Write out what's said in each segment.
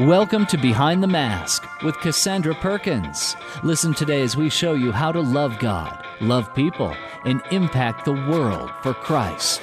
Welcome to Behind the Mask with Cassandra Perkins. Listen today as we show you how to love God, love people, and impact the world for Christ.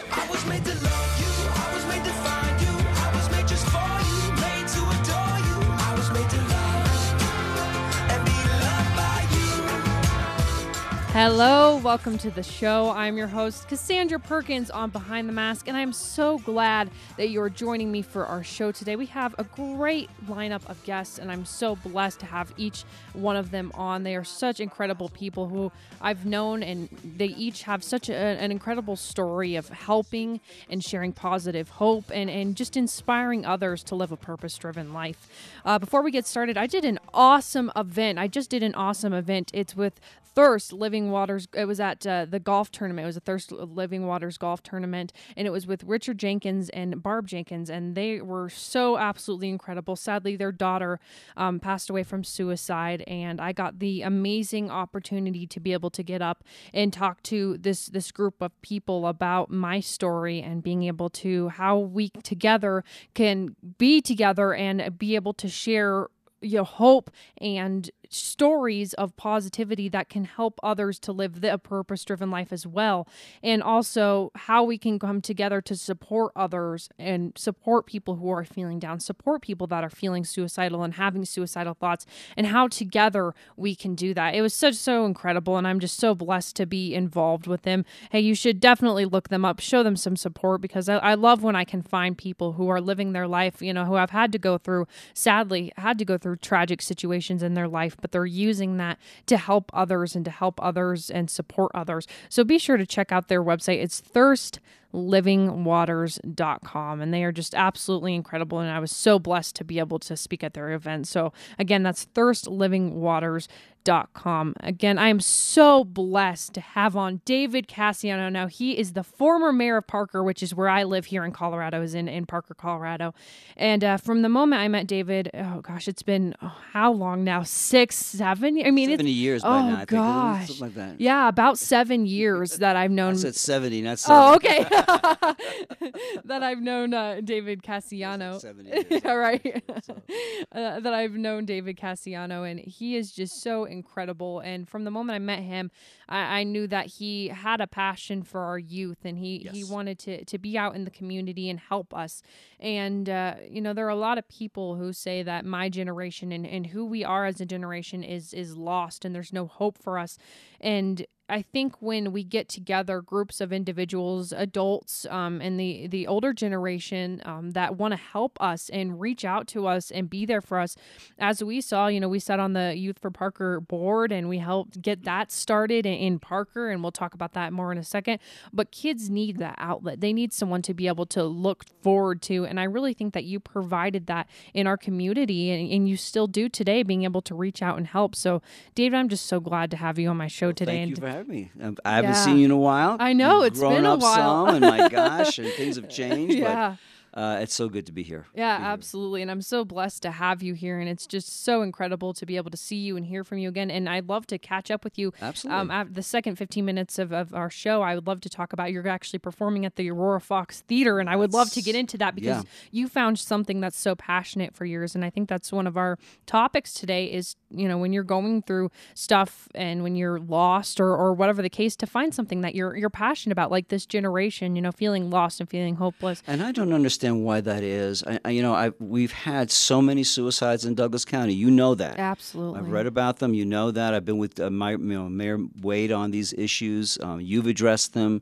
Hello, welcome to the show. I'm your host, Cassandra Perkins on Behind the Mask, and I'm so glad that you're joining me for our show today. We have a great lineup of guests, and I'm so blessed to have each one of them on. They are such incredible people who I've known, and they each have such a, an incredible story of helping and sharing positive hope and, and just inspiring others to live a purpose driven life. Uh, before we get started, I did an awesome event. I just did an awesome event. It's with Thirst Living Waters. It was at uh, the golf tournament. It was a Thirst Living Waters golf tournament, and it was with Richard Jenkins and Barb Jenkins, and they were so absolutely incredible. Sadly, their daughter um, passed away from suicide, and I got the amazing opportunity to be able to get up and talk to this this group of people about my story and being able to how we together can be together and be able to share you know hope and stories of positivity that can help others to live the purpose driven life as well. And also how we can come together to support others and support people who are feeling down support people that are feeling suicidal and having suicidal thoughts and how together we can do that. It was such so incredible and i'm just so blessed to be involved with them. Hey you should definitely look them up show them some support because I, I love when i can find people who are living their life you know who have had to go through sadly had to go through tragic situations in their life but they're using that to help others and to help others and support others. So be sure to check out their website. It's thirstlivingwaters.com and they are just absolutely incredible and I was so blessed to be able to speak at their event. So again, that's thirstlivingwaters.com. Again, I am so blessed to have on David Cassiano. Now, he is the former mayor of Parker, which is where I live here in Colorado, is in, in Parker, Colorado. And uh, from the moment I met David, oh gosh, it's been oh, how long now? Six, seven? I mean, it's 70 years by oh now, gosh, Something like that. Yeah, about seven years that I've known. I said 70, not 70. Oh, okay. that I've known uh, David Cassiano. 70 years. yeah, right. uh, that I've known David Cassiano, and he is just so incredible. And from the moment I met him, I, I knew that he had a passion for our youth, and he he wanted to to be out in the community and help us. And uh, you know, there are a lot of people who say that my generation and, and who we are as a generation is is lost, and there's no hope for us. And I think when we get together, groups of individuals, adults, um, and the the older generation um, that want to help us and reach out to us and be there for us, as we saw, you know, we sat on the Youth for Parker board and we helped get that started in, in Parker, and we'll talk about that more in a second. But kids need that outlet; they need someone to be able to look forward to, and I really think that you provided that in our community, and, and you still do today, being able to reach out and help. So, David, I'm just so glad to have you on my show today. Thank and you for having me. I haven't Yeah. seen you in a while. I know, You've it's grown been a up while. some, and my gosh, and things have changed. Yeah. But uh, it's so good to be here. Yeah, Be here. absolutely. And I'm so blessed to have you here. And it's just so incredible to be able to see you and hear from you again. And I'd love to catch up with you. Absolutely. Um, the second 15 minutes of, of our show, I would love to talk about you're actually performing at the Aurora Fox Theater. And I would love to get into that because yeah. you found something that's so passionate for years. And I think that's one of our topics today is, you know, when you're going through stuff and when you're lost or, or whatever the case, to find something that you're, you're passionate about, like this generation, you know, feeling lost and feeling hopeless. And I don't understand why that is. I, I, you know, I, we've had so many suicides in Douglas County. You know that. Absolutely. I've read about them. You know that. I've been with uh, my, you know, Mayor Waid on these issues. Um, you've addressed them.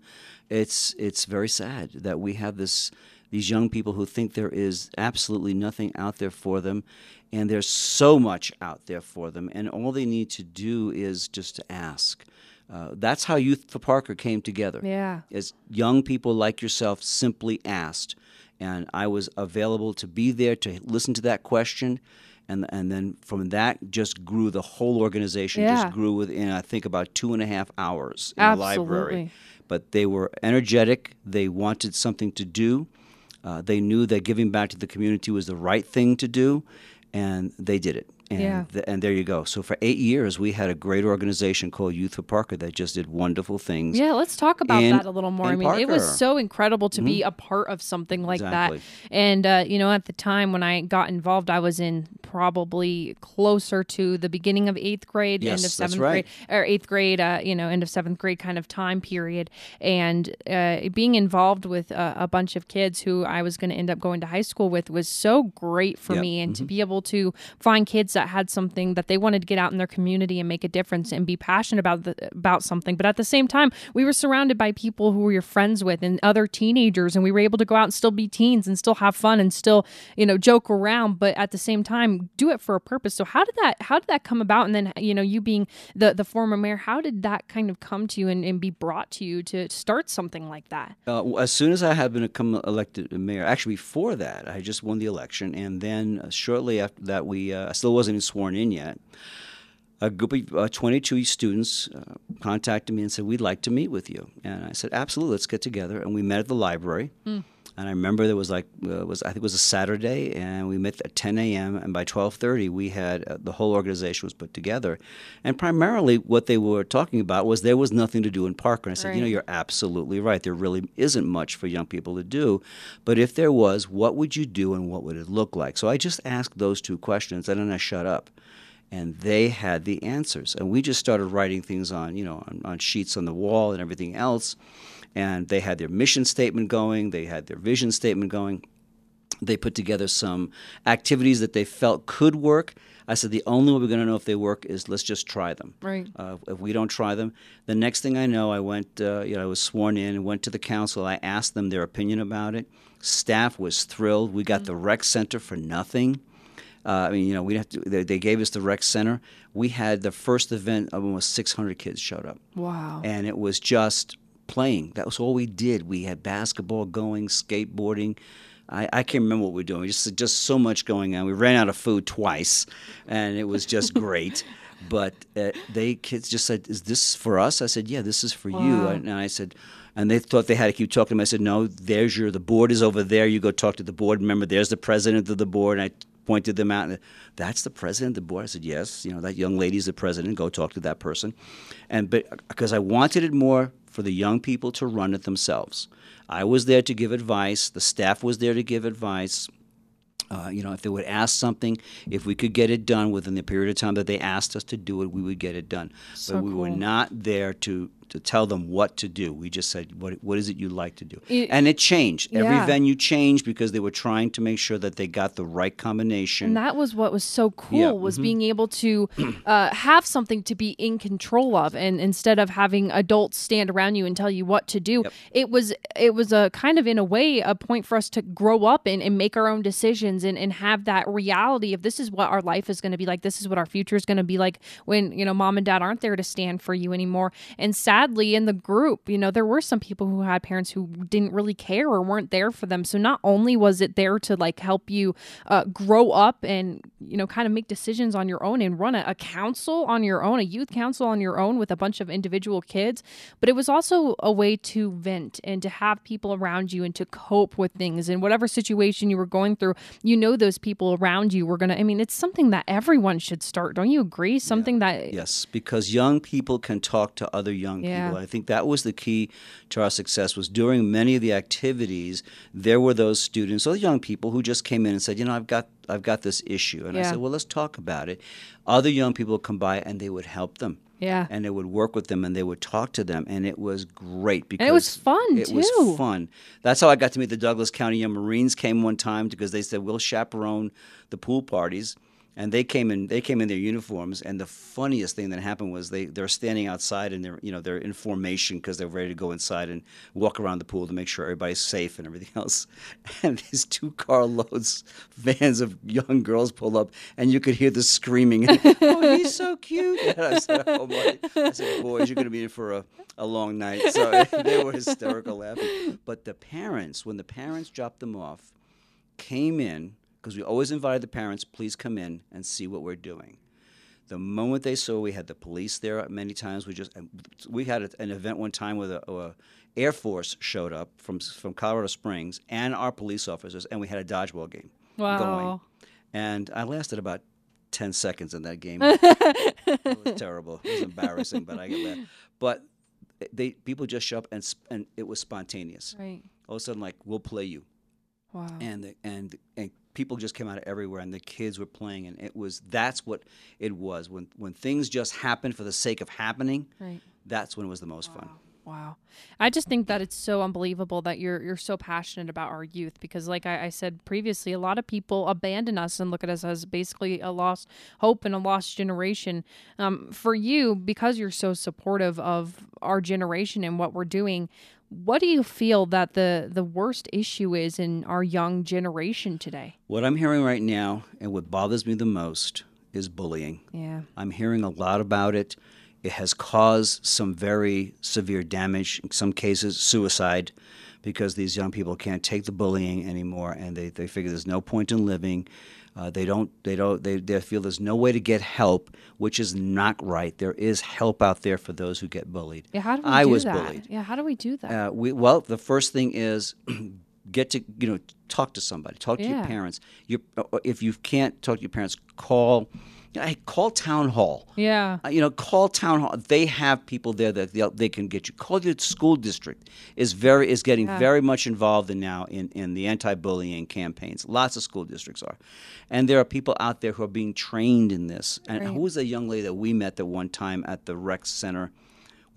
It's it's very sad that we have this these young people who think there is absolutely nothing out there for them, and there's so much out there for them, and all they need to do is just to ask. Uh, that's how Youth for Parker came together Yeah. as young people like yourself simply asked and I was available to be there to listen to that question. And, and then from that just grew the whole organization Yeah. just grew within I think about two and a half hours in the library but they were energetic. They wanted something to do. Uh, they knew that giving back to the community was the right thing to do, and they did it. And, Yeah. th- and there you go. So for eight years, we had a great organization called Youth for Parker that just did wonderful things. Yeah, let's talk about in- that a little more. I mean, it was Mm-hmm. so incredible to be a part of something like Exactly. that. And, uh, you know, at the time when I got involved, I was in probably closer to the beginning of eighth grade, end of seventh right. grade, or eighth grade, uh, you know, end of seventh grade kind of time period. And uh, being involved with uh, a bunch of kids who I was going to end up going to high school with was so great for Yep. me. And Mm-hmm. to be able to find kids that had something that they wanted to get out in their community and make a difference and be passionate about the, about something. But at the same time, we were surrounded by people who we were friends with and other teenagers, and we were able to go out and still be teens and still have fun and still, you know, joke around. But at the same time, do it for a purpose. So how did that how did that come about? And then you know, you being the the former mayor, how did that kind of come to you and, and be brought to you to start something like that? Uh, as soon as I had been become elected mayor, actually before that, I just won the election, and then uh, shortly after that, we uh, I still wasn't even sworn in yet. A group of uh, 22 students uh, contacted me and said, "We'd like to meet with you." And I said, "Absolutely, let's get together." And we met at the library. And I remember there was like uh, was I think it was a Saturday, and we met at 10 a.m. And by 12:30, we had uh, the whole organization was put together, and primarily what they were talking about was there was nothing to do in Parker. And I said, you know, you're absolutely right. There really isn't much for young people to do, but if there was, what would you do, and what would it look like? So I just asked those two questions, and then I shut up and they had the answers and we just started writing things on you know on, on sheets on the wall and everything else and they had their mission statement going they had their vision statement going they put together some activities that they felt could work i said the only way we're going to know if they work is let's just try them Right. uh, if we don't try them the next thing i know i went uh, you know i was sworn in and went to the council i asked them their opinion about it staff was thrilled we got the rec center for nothing uh, I mean, you know, we have to. They, they gave us the rec center. We had the first event of almost 600 kids showed up, Wow. and it was just playing. That was all we did. We had basketball going, skateboarding. I, I can't remember what we were doing. Just just so much going on. We ran out of food twice, and it was just great. But uh, they kids just said, "Is this for us?" I said, "Yeah, this is for you." And I said, and they thought they had to keep talking to me. I said, "No, there's your the board is over there. You go talk to the board member. There's the president of the board." And I pointed them out. And that's the president of the board. I said, "Yes, you know that young lady's the president. Go talk to that person." And but because I wanted it more for the young people to run it themselves. I was there to give advice. The staff was there to give advice. Uh, you know, if they would ask something, if we could get it done within the period of time that they asked us to do it, we would get it done. So but we were not there to to tell them what to do. We just said, "What what is it you'd like to do?" It- and it changed. Yeah. Every venue changed because they were trying to make sure that they got the right combination. And that was what was so cool Yeah, was mhm. being able to uh, have something to be in control of, and instead of having adults stand around you and tell you what to do, it was it was a kind of in a way a point for us to grow up and, and make our own decisions and, and have that reality of this is what our life is going to be like, this is what our future is going to be like when you know mom and dad aren't there to stand for you anymore. And sadly, in the group, you know, there were some people who had parents who didn't really care or weren't there for them. So not only was it there to like help you uh, grow up and you know kind of make decisions on your own and run a, a council on your own, a youth council on your own with a bunch of individual kids, but it was also a way to vent and to have people around you and to cope with things and whatever situation you were going through. You know, those people around you were gonna. I mean, it's something that everyone should start. Don't you agree? Something that Yes, because young people can talk to other young Yeah. people. I think that was the key to our success. Was during many of the activities, there were those students, those young people who just came in and said, "You know, I've got, I've got this issue," and I said, "Well, let's talk about it." Other young people would come by and they would help them. Yeah. and they would work with them and they would talk to them, and it was great because it was fun, It too. was fun. That's how I got to meet the Douglas County Young Marines. Came one time because they said we'll chaperone the pool parties. And they came in they came in their uniforms and the funniest thing that happened was they they're standing outside and they're you know they're in formation because they're ready to go inside and walk around the pool to make sure everybody's safe and everything else. And these two carloads vans of young girls pull up and you could hear the screaming. Oh he's so cute. And I said oh boy I said boys you're going to be in for a, a long night. So they were hysterical laughing. But the parents when the parents dropped them off came in because we always invited the parents, please come in and see what we're doing. The moment they saw we had the police there, many times we just we had an event one time where the uh, Air Force showed up from from Colorado Springs and our police officers, and we had a dodgeball game going. Wow. And I lasted about ten seconds in that game. it was terrible. It was embarrassing, but I get that. But they people just show up and and it was spontaneous. Right. All of a sudden, like we'll play you Wow. and the, and and people just came out of everywhere and the kids were playing and it was that's what it was when when things just happened for the sake of happening Right. that's when it was the most fun Wow. I just think that it's so unbelievable that you're you're so passionate about our youth because like I, I said previously, a lot of people abandon us and look at us as basically a lost hope and a lost generation. Um, for you, because you're so supportive of our generation and what we're doing, what do you feel that the the worst issue is in our young generation today? what i'm hearing right now and what bothers me the most is bullying Yeah. i'm hearing a lot about it it has caused some very severe damage in some cases suicide because these young people can't take the bullying anymore and they, they figure there's no point in living uh, they don't they don't they, they feel there's no way to get help which is not right there is help out there for those who get bullied Yeah. How do we i do was that? bullied Yeah. How do we do that? uh, we, well, the first thing is get to you know talk to somebody, talk to your parents. Your, uh, if you can't talk to your parents, call. You know, hey, call town hall. yeah. Uh, you know, call town hall. They have people there that they, they can get you. Call your school district is very is getting very much involved in now in, in the anti-bullying campaigns. Lots of school districts are, and there are people out there who are being trained in this. And who was a young lady that we met that one time at the rec center?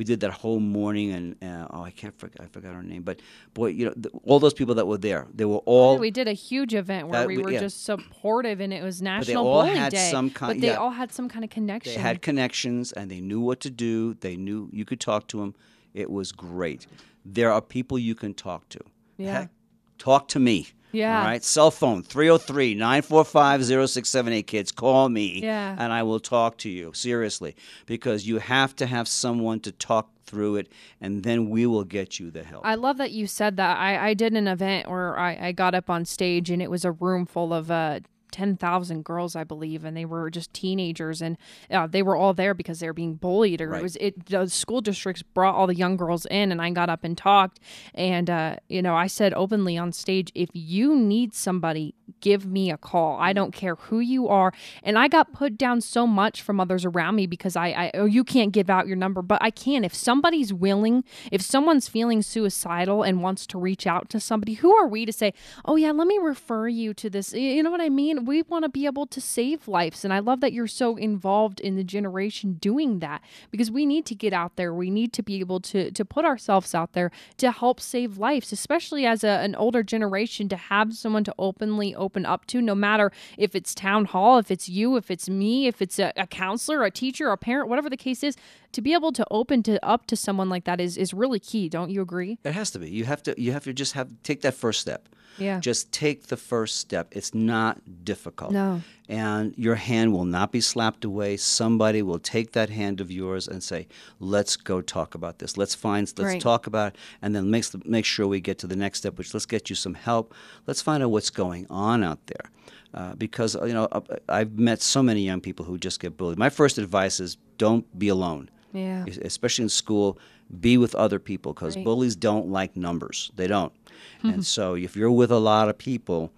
We did that whole morning, and uh, oh, I can't forget. I forgot her name, but boy, you know, th- all those people that were there, they were all we did a huge event where That we we- were yeah. just supportive, and it was National all Bully had Day. some kind- but they yeah. all had some kind of connection. They had connections and they knew what to do. They knew you could talk to them. It was great. There are people you can talk to. Yeah. Heck, talk to me. Yeah. All right. Cell phone 303 945 0678. Kids, call me. Yeah. And I will talk to you. Seriously. Because you have to have someone to talk through it and then we will get you the help. I love that you said that. I, I did an event where I, I got up on stage and it was a room full of uh, 10,000 girls, I believe, and they were just teenagers and uh, they were all there because they were being bullied or Right. it was it the school districts brought all the young girls in and I got up and talked and uh, you know, I said openly on stage if you need somebody, give me a call. I don't care who you are. And I got put down so much from others around me because I, I oh you can't give out your number, but I can if somebody's willing, if someone's feeling suicidal and wants to reach out to somebody, who are we to say, "Oh yeah, let me refer you to this." You know what I mean? We want to be able to save lives, and I love that you're so involved in the generation doing that because we need to get out there. We need to be able to to put ourselves out there to help save lives, especially as a, an older generation to have someone to openly open up to, no matter if it's town hall, if it's you, if it's me, if it's a, a counselor, a teacher, a parent, whatever the case is. To be able to open to up to someone like that is is really key. Don't you agree? It has to be. You have to. You have to just have take that first step. Yeah. Just take the first step. It's not difficult. No. And your hand will not be slapped away. Somebody will take that hand of yours and say, "Let's go talk about this. Let's find. Let's Right. talk about it, and then makes make sure we get to the next step, which let's get you some help. Let's find out what's going on out there." Uh, because you know, I've met so many young people who just get bullied. My first advice is don't be alone Yeah. especially in school, be with other people because Right. bullies don't like numbers. They don't. and so if you're with a lot of people,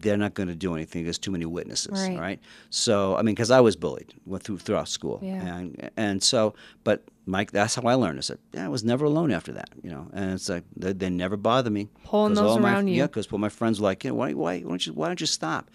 they're not going to do anything. There's too many witnesses, Right. right? So I mean, because I was bullied went through throughout school, Yeah. and and so, but Mike, that's how I learned. I said, yeah, I was never alone after that, you know. And it's like they, they never bother me. Pulling those all my, around you. Yeah, because my friends were like, you know, why, why, why don't you, why don't you stop?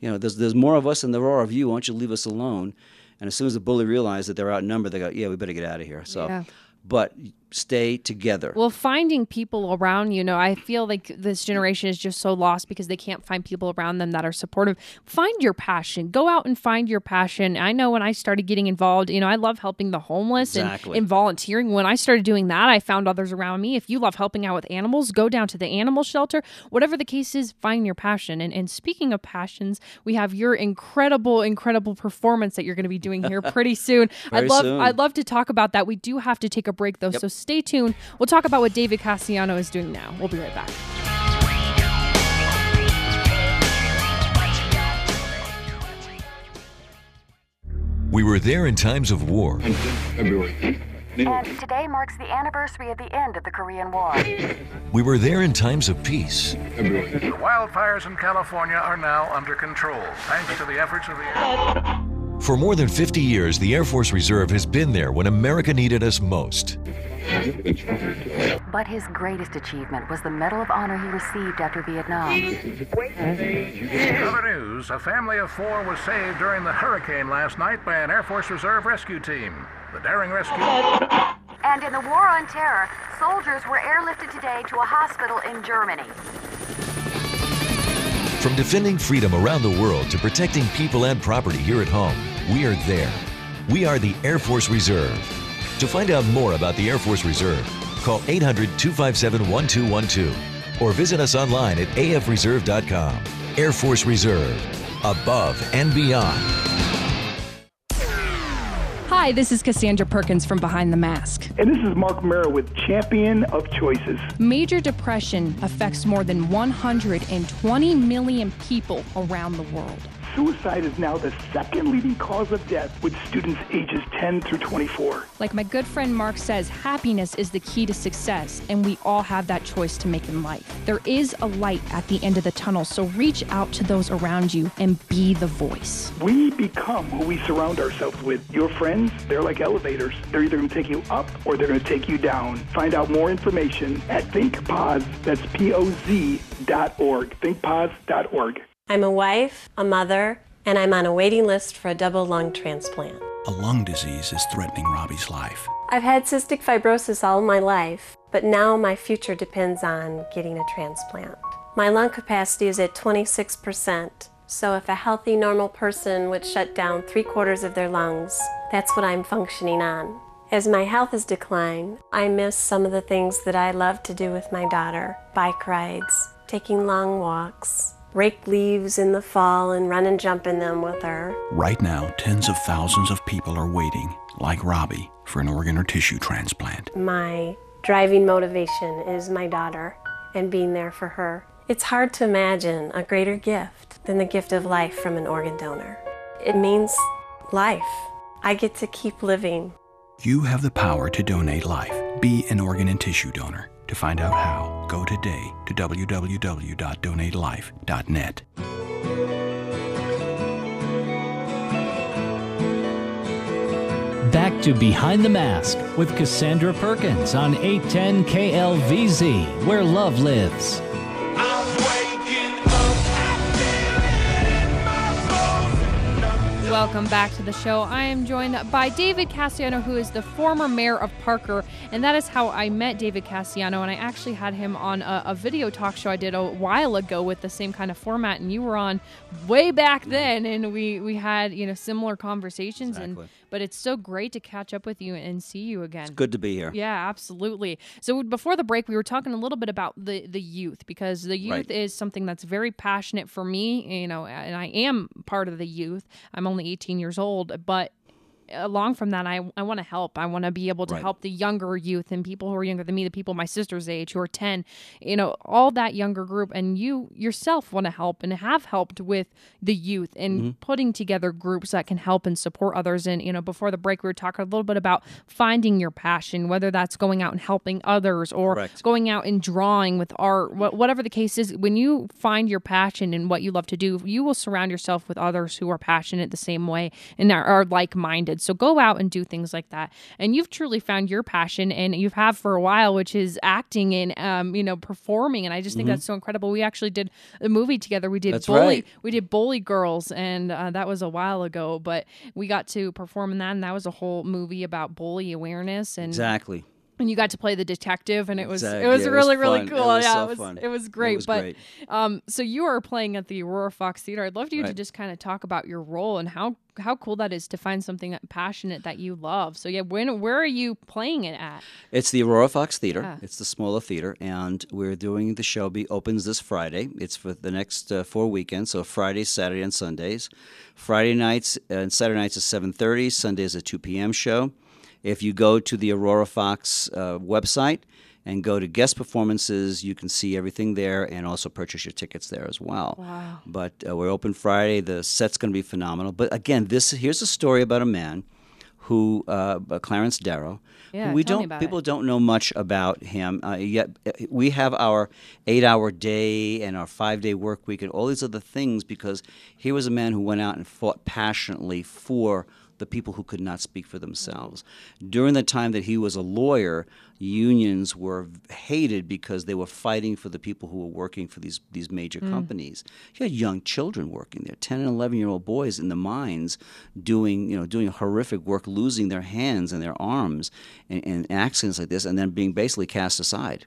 You know, there's there's more of us than there are of you. Why don't you leave us alone? And as soon as the bully realized that they're outnumbered, they go, yeah, we better get out of here. So, Yeah. but stay together. Well, finding people around you know, I feel like this generation is just so lost because they can't find people around them that are supportive. Find your passion. Go out and find your passion. I know when I started getting involved, you know, I love helping the homeless and, Exactly. and volunteering. When I started doing that, I found others around me. If you love helping out with animals, go down to the animal shelter. Whatever the case is, find your passion. And, and speaking of passions, we have your incredible, incredible performance that you're going to be doing here pretty soon. I'd love, soon. I'd love to talk about that. We do have to take a break though, so stay tuned. We'll talk about what David Cassiano is doing now. We'll be right back. We were there in times of war, And today marks the anniversary of the end of the Korean War. we were there in times of peace, The wildfires in California are now under control, thanks to the efforts of the. For more than 50 years, the Air Force Reserve has been there when America needed us most. But his greatest achievement was the Medal of Honor he received after Vietnam. In other news, a family of four was saved during the hurricane last night by an Air Force Reserve rescue team. The daring rescue. And in the War on Terror, soldiers were airlifted today to a hospital in Germany. From defending freedom around the world to protecting people and property here at home, we are there. We are the Air Force Reserve. To find out more about the Air Force Reserve, call 800 257 1212 or visit us online at afreserve.com. Air Force Reserve, above and beyond. Hi, this is Cassandra Perkins from Behind the Mask. And this is Marc Mero with Champion of Choices. Major depression affects more than 120 million people around the world. Suicide is now the second leading cause of death with students ages 10 through 24. Like my good friend Mark says, happiness is the key to success, and we all have that choice to make in life. There is a light at the end of the tunnel, so reach out to those around you and be the voice. We become who we surround ourselves with. Your friends, they're like elevators. They're either going to take you up or they're going to take you down. Find out more information at ThinkPoz, that's P-O-Z dot org, thinkpoz.org. I'm a wife, a mother, and I'm on a waiting list for a double lung transplant. A lung disease is threatening Robbie's life. I've had cystic fibrosis all my life, but now my future depends on getting a transplant. My lung capacity is at 26%, so if a healthy, normal person would shut down three quarters of their lungs, that's what I'm functioning on. As my health has declined, I miss some of the things that I love to do with my daughter bike rides, taking long walks, rake leaves in the fall and run and jump in them with her. Right now, tens of thousands of people are waiting, like Robbie, for an organ or tissue transplant. My driving motivation is my daughter and being there for her. It's hard to imagine a greater gift than the gift of life from an organ donor. It means life. I get to keep living. You have the power to donate life. Be an organ and tissue donor. To find out how, go today to www.donatelife.net. Back to Behind the Mask with Cassandra Perkins on 810 KLVZ, where love lives. Welcome back to the show. I am joined by David Cassiano, who is the former mayor of Parker, and that is how I met David Cassiano. And I actually had him on a, a video talk show I did a while ago with the same kind of format, and you were on way back then, and we we had you know similar conversations. And Exactly. But it's so great to catch up with you and see you again. It's good to be here. Yeah, absolutely. So before the break, we were talking a little bit about the the youth because the youth Right. is something that's very passionate for me. You know, and I am part of the youth. I'm only 18 years old, but along from that i, I want to help i want to be able to Right. help the younger youth and people who are younger than me the people my sister's age who are 10 you know all that younger group and you yourself want to help and have helped with the youth and Mm-hmm. putting together groups that can help and support others and you know before the break we were talking a little bit about finding your passion whether that's going out and helping others or Correct. going out and drawing with art wha- whatever the case is when you find your passion and what you love to do you will surround yourself with others who are passionate the same way and are, are like-minded so go out and do things like that and you've truly found your passion and you've have for a while which is acting and um, you know performing and i just think that's so incredible we actually did a movie together we did Mm-hmm. That's bully right. we did bully girls and uh, that was a while ago but we got to perform in that and that was a whole movie about bully awareness and Exactly. And you got to play the detective, and it was Exactly. it was Yeah, it was really really. It cool. was yeah, so it was fun. it was It great. was but great. um, so you are playing at the Aurora Fox Theater. I'd love you to just kind of talk about your role and how how cool that is to find something that passionate that you love. So yeah, when where are you playing it at? It's the Aurora Fox Theater. Yeah. It's the smaller theater, and we're doing the show. Be opens this Friday. It's for the next uh, four weekends, so Friday, Saturday, and Sundays. Friday nights and Saturday nights at seven thirty. Sundays a two p.m. show. If you go to the Aurora Fox uh, website and go to guest performances, you can see everything there, and also purchase your tickets there as well. Wow. But uh, we're open Friday. The set's going to be phenomenal. But again, this here's a story about a man who uh, Clarence Darrow. Yeah, we don't people don't know much about him. Uh, yet uh, we have our eight-hour day and our five-day work week and all these other things because he was a man who went out and fought passionately for the people who could not speak for themselves. During the time that he was a lawyer, unions were hated because they were fighting for the people who were working for these these major Mm. companies. You had young children working there, 10 and 11 year old boys in the mines doing, you know, doing horrific work, losing their hands and their arms in, in accidents like this and then being basically cast aside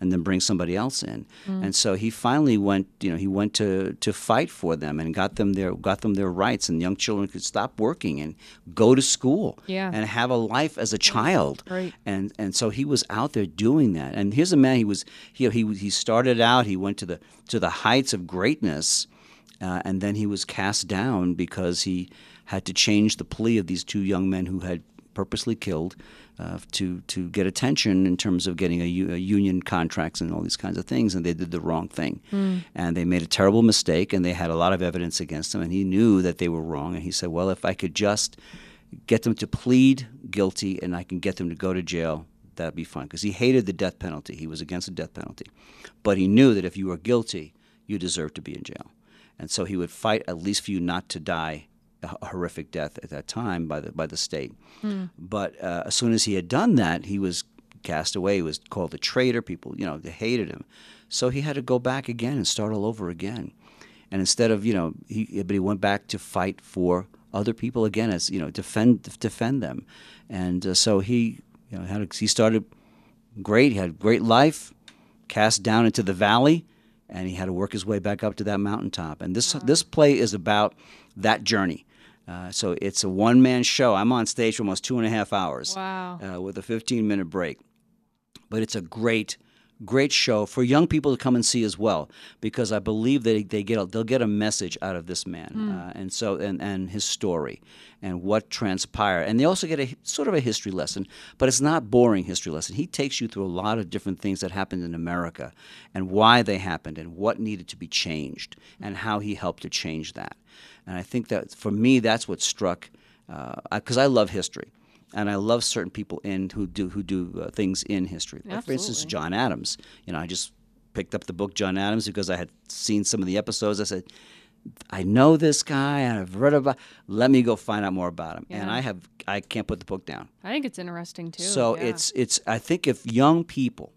and then bring somebody else in. Mm. And so he finally went, you know, he went to, to fight for them and got them their got them their rights and young children could stop working and go to school Yeah. and have a life as a child. Right. And and so he was out there doing that. And here's a man he was he he he started out, he went to the to the heights of greatness. Uh, and then he was cast down because he had to change the plea of these two young men who had purposely killed uh, to to get attention in terms of getting a, u- a union contracts and all these kinds of things, and they did the wrong thing, Mm. and they made a terrible mistake, and they had a lot of evidence against them, and he knew that they were wrong, and he said, "Well, if I could just get them to plead guilty, and I can get them to go to jail." That'd be fine because he hated the death penalty. He was against the death penalty, but he knew that if you were guilty, you deserved to be in jail, and so he would fight at least for you not to die a horrific death at that time by the by the state. Hmm. But uh, as soon as he had done that, he was cast away. He was called a traitor. People, you know, they hated him. So he had to go back again and start all over again. And instead of, you know, he but he went back to fight for other people again, as you know, defend defend them. And uh, so he, you know, had a, he started great. He had a great life, cast down into the valley, and he had to work his way back up to that mountaintop. And this this play is about that journey. Uh, so it's a one man show. I'm on stage for almost two and a half hours Wow. uh, with a 15 minute break. But it's a great, great show for young people to come and see as well, because I believe that they get a, they'll get a message out of this man, Hmm. uh, and so and, and his story, and what transpired, and they also get a sort of a history lesson, but it's not boring history lesson. He takes you through a lot of different things that happened in America, and why they happened, and what needed to be changed, and how he helped to change that. And I think that for me, that's what struck, because I love history and I love certain people in who do who do uh, things in history. Like for instance, John Adams. You know, I just picked up the book John Adams because I had seen some of the episodes. I said, I know this guy, and I've read about. Let me go find out more about him. And I have. I can't put the book down. I think it's interesting too. So yeah. it's it's. I think if young people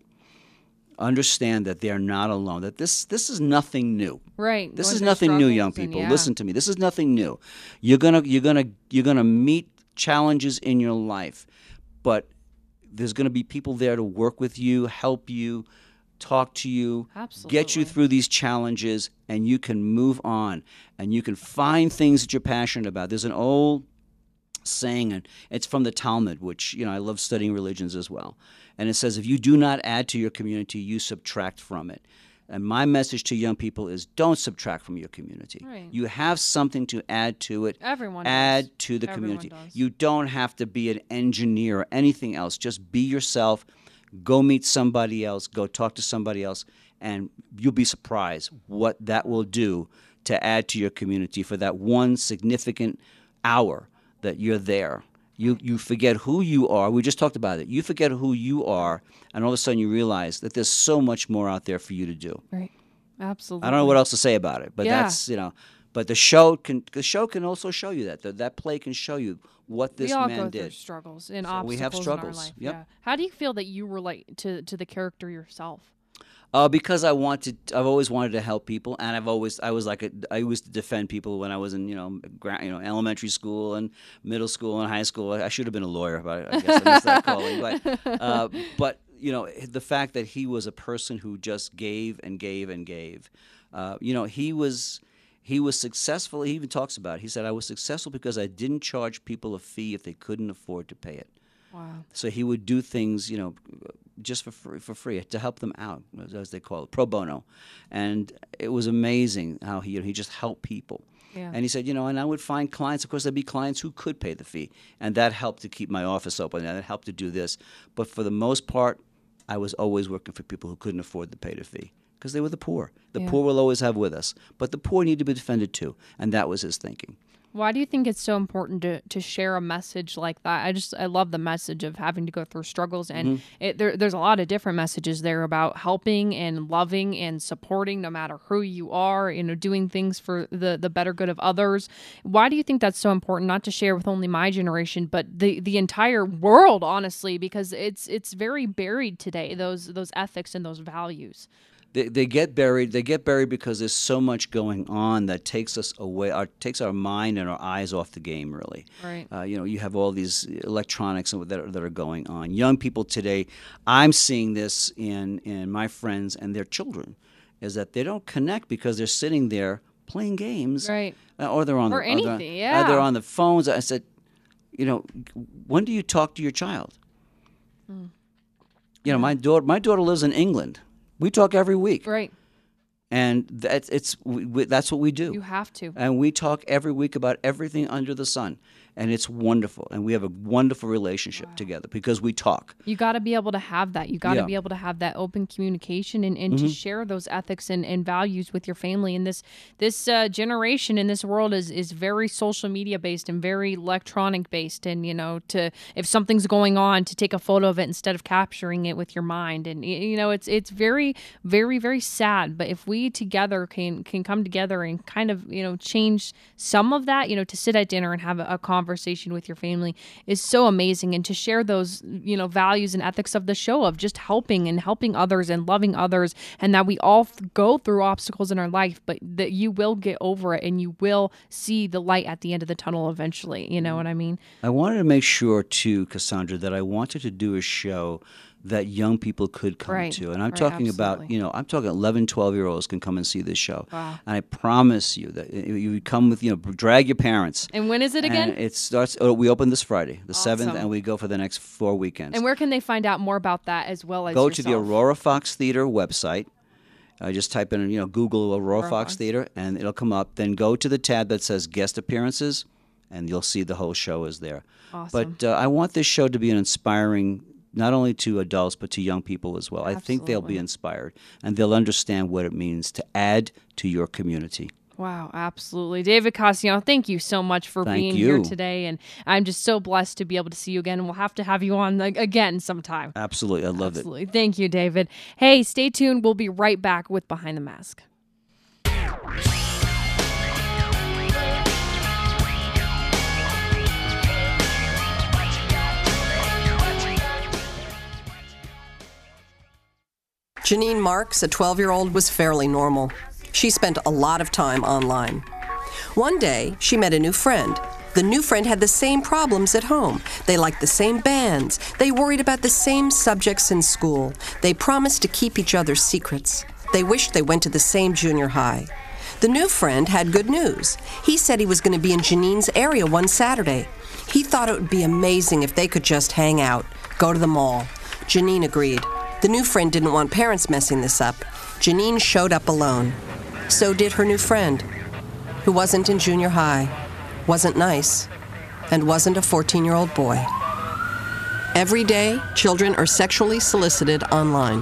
understand that they're not alone, that this this is nothing new. right. This going is nothing new, young struggles and people. yeah. Listen to me. This is nothing new. You're gonna you're gonna you're gonna meet challenges in your life, but there's gonna be people there to work with you, help you, talk to you, get you through these challenges, and you can move on and you can find things that you're passionate about. There's an old saying, and it's from the Talmud, which you know I love studying religions as well. And it says, if you do not add to your community, you subtract from it. And my message to young people is don't subtract from your community. Right. You have something to add to it. Everyone add does. to the Everyone community. does. You don't have to be an engineer or anything else. Just be yourself. Go meet somebody else. Go talk to somebody else, and you'll be surprised what that will do to add to your community for that one significant hour that you're there. You you forget who you are. We just talked about it. You forget who you are, and all of a sudden you realize that there's so much more out there for you to do. Right. Absolutely. I don't know what else to say about it, but Yeah. that's you know. But the show can the show can also show you that. The, that play can show you what this we all man go through did. struggles and So obstacles we have in struggles. our life. Yep. Yeah. How do you feel that you relate to to the character yourself? Uh, because I wanted, I've always wanted to help people, and I've always, I was like, a, I used to defend people when I was in, you know, gra- you know, elementary school and middle school and high school. I should have been a lawyer, but I guess I missed that calling. But, uh, but you know, the fact that he was a person who just gave and gave and gave, uh, you know, he was. He was successful. He even talks about it. He said, I was successful because I didn't charge people a fee if they couldn't afford to pay it. Wow. So he would do things, you know, just for free, for free to help them out, as they call it, pro bono. And it was amazing how he he just helped people. Yeah. And he said, you know, and I would find clients. Of course, there'd be clients who could pay the fee, and that helped to keep my office open. And that helped to do this. But for the most part, I was always working for people who couldn't afford to pay the fee because they were the poor. The Yeah. poor will always have with us, but the poor need to be defended too, and that was his thinking. Why do you think it's so important to, to share a message like that? I just I love the message of having to go through struggles, and Mhm. it, there, there's a lot of different messages there about helping and loving and supporting, no matter who you are. You know, doing things for the the better good of others. Why do you think that's so important? Not to share with only my generation, but the the entire world, honestly, because it's it's very buried today. Those those ethics and those values. They, they get buried. They get buried because there's so much going on that takes us away, our, takes our mind and our eyes off the game. Really, Right. Uh, you know, you have all these electronics that are, that are going on. Young people today, I'm seeing this in in my friends and their children, is that they don't connect because they're sitting there playing games, Right. Uh, or they're on Or the, they're- anything, uh, yeah. they're on the phones. I said, you know, when do you talk to your child? Hmm. You know, my daughter my daughter lives in England. We talk every week Right. and that's it's we, we, that's what we do. You have to. And we talk every week about everything under the sun, and it's wonderful. And we have a wonderful relationship together because we talk. You got to be able to have that. You got to Yeah. be able to have that open communication and, and to Mhm. share those ethics and, and values with your family. And this this uh, generation in this world is is very social media based and very electronic based. And you know, to if something's going on, to take a photo of it instead of capturing it with your mind. And you know, it's it's very very very sad. But if we together can can come together and kind of you know change some of that, you know, to sit at dinner and have a, a conversation with your family is so amazing, and to share those you know values and ethics of the show of just helping and helping others and loving others, and that we all th- go through obstacles in our life, but that you will get over it and you will see the light at the end of the tunnel eventually. You know mm. what I mean? I wanted to make sure too, Cassandra, that I wanted to do a show that young people could come Right, to. And I'm right, talking about, you know, I'm talking 11, 12 year olds can come and see this show. Wow. And I promise you that you- you would come with, you know, drag your parents. And when is it again? And it starts, oh, we open this Friday, the 7th, and we go for the next four weekends. And where can they find out more about that as well as go to the? Aurora Fox Theater website. Uh, just type in, you know, Google Aurora, Aurora Fox Fox. Theater, and it'll come up. Then go to the tab that says guest appearances, and you'll see the whole show is there. Awesome. But uh, I want this show to be an inspiring, not only to adults but to young people as well. I think they'll be inspired, and they'll understand what it means to add to your community. Wow, absolutely. David Cassiano, thank you so much for Thank being here today. And I'm just so blessed to be able to see you again. And we'll have to have you on again sometime. Absolutely, I love it. Absolutely. Thank you, David. Hey, stay tuned. We'll be right back with Behind the Mask. Janine Marks, a 12 year old, was fairly normal. She spent a lot of time online. One day, she met a new friend. The new friend had the same problems at home. They liked the same bands. They worried about the same subjects in school. They promised to keep each other's secrets. They wished they went to the same junior high. The new friend had good news. He said he was going to be in Janine's area one Saturday. He thought it would be amazing if they could just hang out, go to the mall. Janine agreed. The new friend didn't want parents messing this up. Janine showed up alone. So did her new friend, who wasn't in junior high, wasn't nice, and wasn't a 14 year old boy. Every day, children are sexually solicited online.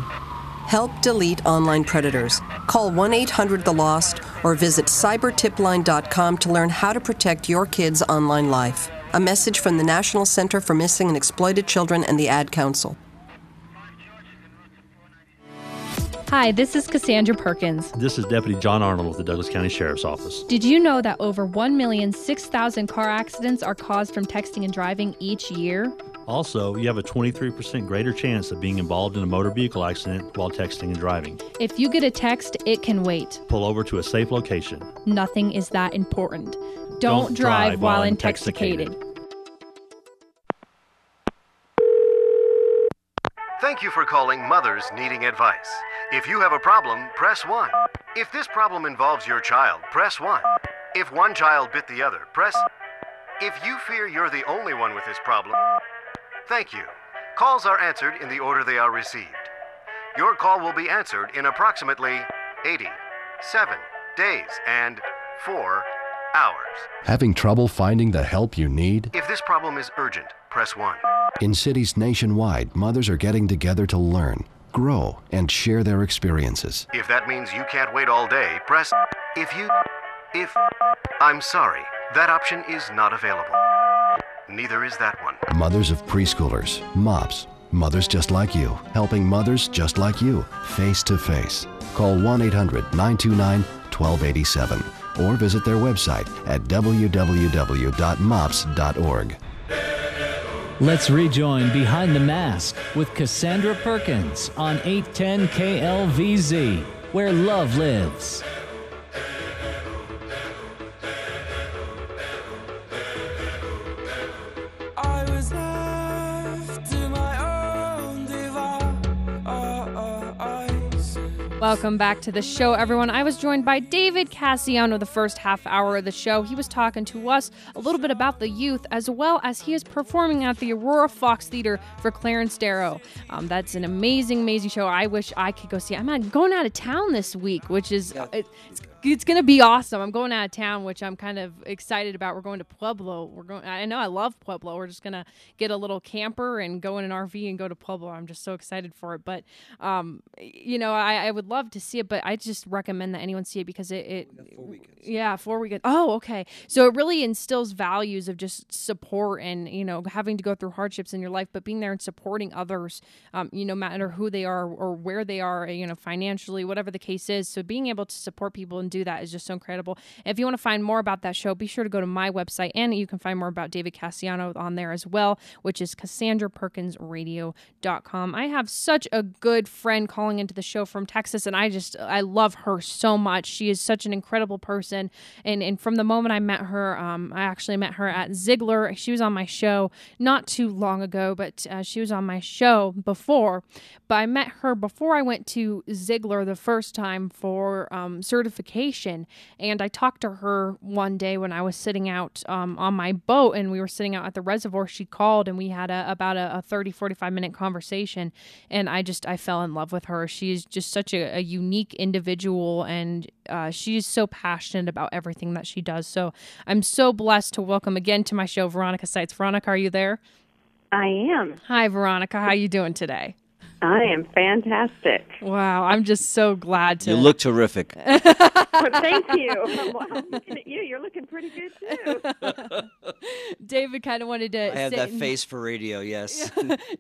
Help delete online predators. Call 1 800 The Lost or visit cybertipline.com to learn how to protect your kids' online life. A message from the National Center for Missing and Exploited Children and the Ad Council. Hi, this is Cassandra Perkins. This is Deputy John Arnold with the Douglas County Sheriff's Office. Did you know that over 1,006,000 car accidents are caused from texting and driving each year? Also, you have a 23% greater chance of being involved in a motor vehicle accident while texting and driving. If you get a text, it can wait. Pull over to a safe location. Nothing is that important. Don't, drive, while intoxicated. Thank you for calling Mothers Needing Advice. If you have a problem, press 1. If this problem involves your child, press 1. If one child bit the other, press. If you fear you're the only one with this problem, thank you. Calls are answered in the order they are received. Your call will be answered in approximately 87 days and 4 hours. Having trouble finding the help you need? If this problem is urgent, press 1. In cities nationwide, mothers are getting together to learn, grow, and share their experiences. If that means you can't wait all day, press. If you. If. I'm sorry, that option is not available. Neither is that one. Mothers of preschoolers, MOPS, mothers just like you, helping mothers just like you, face to face. Call 1 800 929 1287 or visit their website at www.mops.org. Let's rejoin Behind the Mask with Cassandra Perkins on 810 KLVZ, where love lives. Welcome back to the show, everyone. I was joined by David Cassiano the first half hour of the show. He was talking to us a little bit about the youth, as well as he is performing at the Aurora Fox Theater for Clarence Darrow. Um, that's an amazing, amazing show. I wish I could go see. it. I'm going out of town this week, which is it, it's it's gonna be awesome. I'm going out of town, which I'm kind of excited about. We're going to Pueblo. We're going. I know I love Pueblo. We're just gonna get a little camper and go in an RV and go to Pueblo. I'm just so excited for it. But um, you know, I, I would love to see it, but I just recommend that anyone see it because it. it yeah, four weekends. Oh, okay. So it really instills values of just support and you know having to go through hardships in your life, but being there and supporting others. Um, you know, matter who they are or where they are, you know, financially, whatever the case is. So being able to support people and do that is just so incredible. If you want to find more about that show, be sure to go to my website and you can find more about David Cassiano on there as well, which is CassandraPerkinsRadio.com. I have such a good friend calling into the show from Texas, and I just I love her so much. She is such an incredible person, and and from the moment I met her, um, I actually met her at Ziegler. She was on my show not too long ago, but uh, she was on my show before. But I met her before I went to Ziegler the first time for um, certification, and I talked to her one day when I was sitting out um, on my boat, and we were sitting out at the reservoir. She called, and we had a, about a, a 30, 45 minute conversation, and I just I fell in love with her. She's just such a, a unique individual, and uh, she's so passionate about everything that she does. So I'm so blessed to welcome again to my show Veronica Seitz. Veronica, are you there? I am. Hi, Veronica. How you doing today? I am fantastic. Wow, I'm just so glad to. You look terrific. Well, thank you. I'm looking at you, you're looking pretty good too. David kind of wanted to. I have that and- face for radio, yes.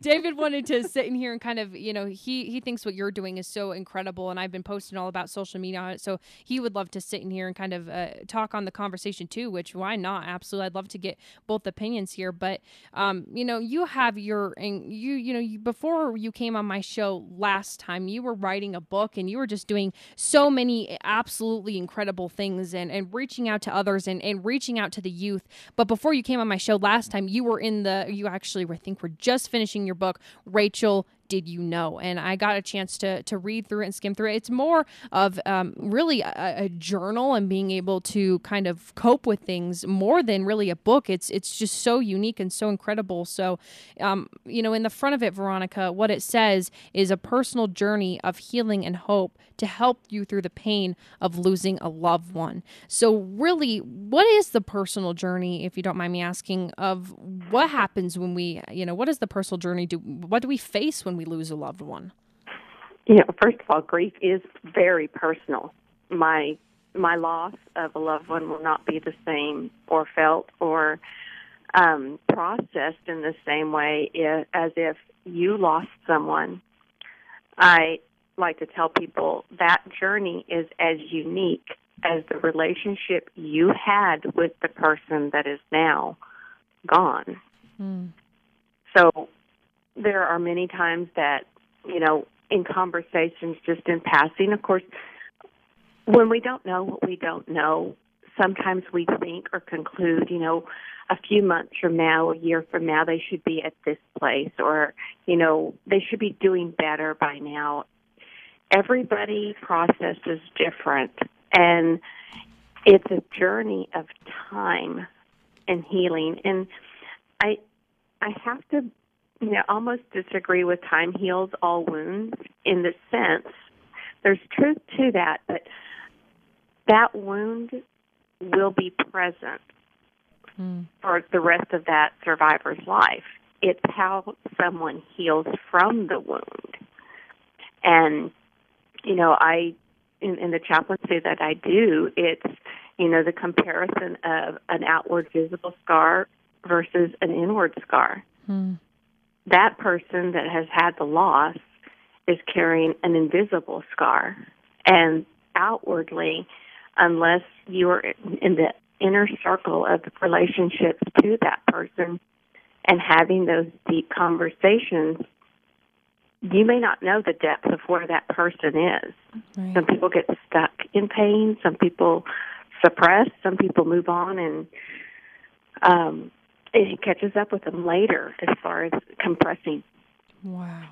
David wanted to sit in here and kind of, you know, he he thinks what you're doing is so incredible, and I've been posting all about social media on it. So he would love to sit in here and kind of uh, talk on the conversation too. Which why not? Absolutely, I'd love to get both opinions here. But um, you know, you have your and you you know you, before you came on my show last time, you were writing a book and you were just doing so many absolutely incredible things and and reaching out to others and and reaching out to the youth. But before you came on my show last time, you were in the you actually I think were just finishing your book, Rachel did you know? And I got a chance to to read through it and skim through it. It's more of um, really a, a journal and being able to kind of cope with things more than really a book. It's it's just so unique and so incredible. So, um, you know, in the front of it, Veronica, what it says is a personal journey of healing and hope to help you through the pain of losing a loved one. So, really, what is the personal journey, if you don't mind me asking, of what happens when we, you know, what is the personal journey? Do what do we face when we lose a loved one? You know, first of all, grief is very personal. My my loss of a loved one will not be the same or felt or um, processed in the same way as if you lost someone. I like to tell people that journey is as unique as the relationship you had with the person that is now gone. so there are many times that, you know, in conversations just in passing, of course, when we don't know what we don't know, sometimes we think or conclude, you know, a few months from now, a year from now, they should be at this place or, you know, they should be doing better by now. Everybody process is different and it's a journey of time and healing. And I I have to you know, almost disagree with time heals all wounds in the sense there's truth to that, but that wound will be present for the rest of that survivor's life. It's how someone heals from the wound. And, you know, I, in, in the chaplaincy that I do, it's, you know, the comparison of an outward visible scar versus an inward scar. Hmm. That person that has had the loss is carrying an invisible scar. And outwardly, unless you're in the inner circle of the relationships to that person and having those deep conversations, you may not know the depth of where that person is. Right. Some people get stuck in pain, some people suppress, some people move on and um it catches up with them later as far as compressing. Wow.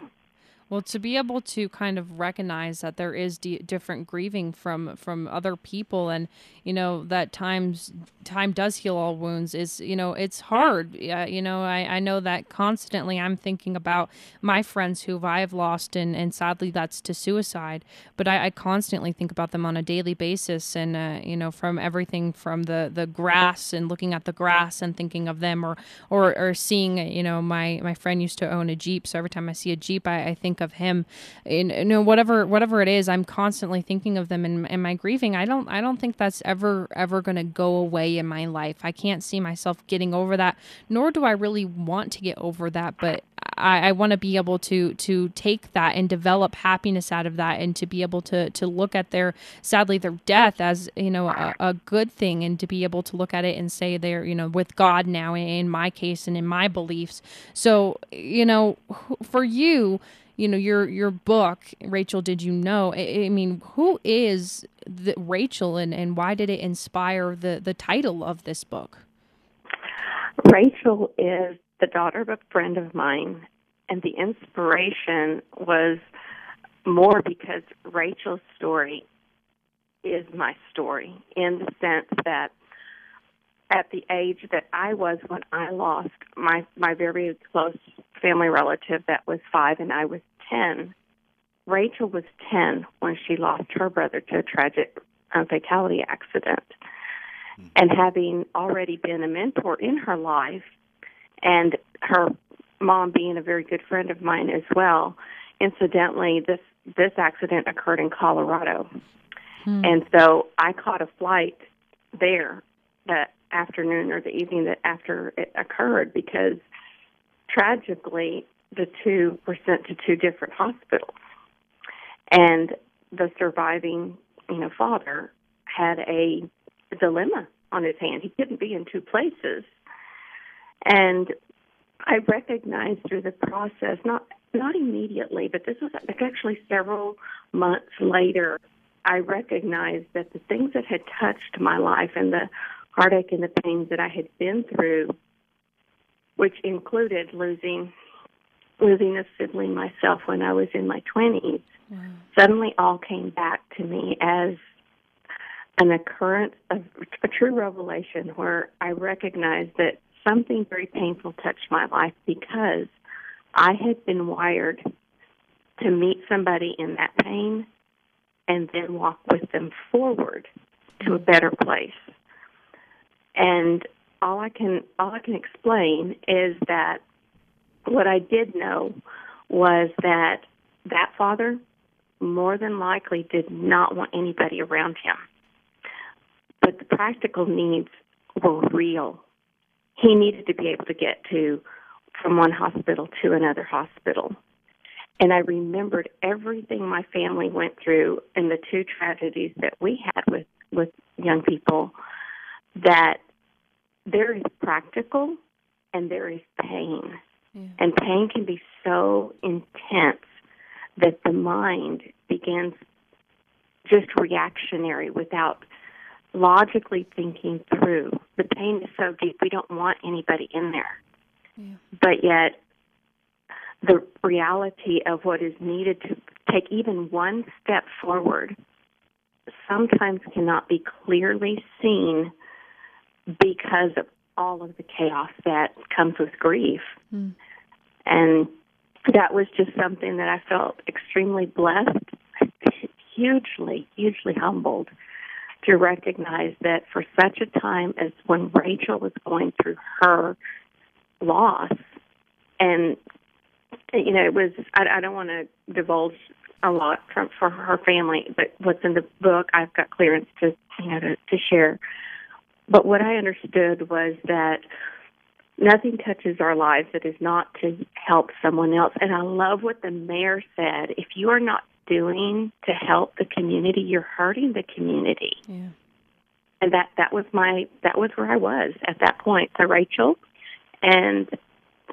Well, to be able to kind of recognize that there is d- different grieving from from other people, and you know that times time does heal all wounds is you know it's hard. Uh, you know, I, I know that constantly. I'm thinking about my friends who I've lost, and and sadly that's to suicide. But I, I constantly think about them on a daily basis, and uh, you know from everything from the the grass and looking at the grass and thinking of them, or or or seeing you know my my friend used to own a jeep, so every time I see a jeep, I, I think of him. And you know whatever whatever it is, I'm constantly thinking of them in, in my grieving. I don't I don't think that's ever ever going to go away in my life. I can't see myself getting over that, nor do I really want to get over that. But I, I want to be able to to take that and develop happiness out of that, and to be able to to look at their sadly their death as you know a, a good thing, and to be able to look at it and say they're you know with God now in my case and in my beliefs. So you know for you you know your your book rachel did you know? I, I mean who is the, rachel and, and why did it inspire the the title of this book? Rachel is the daughter of a friend of mine, and the inspiration was more because Rachel's story is my story in the sense that at the age that I was when I lost my my very close family relative that was 5 and I was 10 Rachel was 10 when she lost her brother to a tragic um, fatality accident. And having already been a mentor in her life and her mom being a very good friend of mine as well incidentally this this accident occurred in Colorado. And so I caught a flight there that afternoon or the evening that after it occurred because tragically the two were sent to two different hospitals. And the surviving you know father had a dilemma on his hand. He couldn't be in two places. And i recognized through the process not not immediately but this was actually several months later i recognized that the things that had touched my life and the heartache and the pains that i had been through which included losing losing a sibling myself when i was in my twenties suddenly all came back to me as an occurrence of a true revelation where I recognized that something very painful touched my life because I had been wired to meet somebody in that pain and then walk with them forward to a mm. better place. And all I can all I can explain is that what I did know was that that father more than likely did not want anybody around him. But the practical needs were real. He needed to be able to get to from one hospital to another hospital. And I remembered everything my family went through and the two tragedies that we had with, with young people that there is practical and there is pain And pain can be so intense that the mind begins just reactionary without logically thinking through. The pain is so deep, we don't want anybody in there. But yet, the reality of what is needed to take even one step forward sometimes cannot be clearly seen because of all of the chaos that comes with grief. Hmm. And that was just something that I felt extremely blessed, hugely, hugely humbled to recognize that for such a time as when Rachel was going through her loss, and you know, it was I, I don't want to divulge a lot from for her family, but what's in the book, I've got clearance to you know to, to share. But what I understood was that nothing touches our lives that is not to help someone else. And I love what the mayor said. If you are not doing to help the community, you're hurting the community. Yeah. And that that was my that was where I was at that point. So Rachel and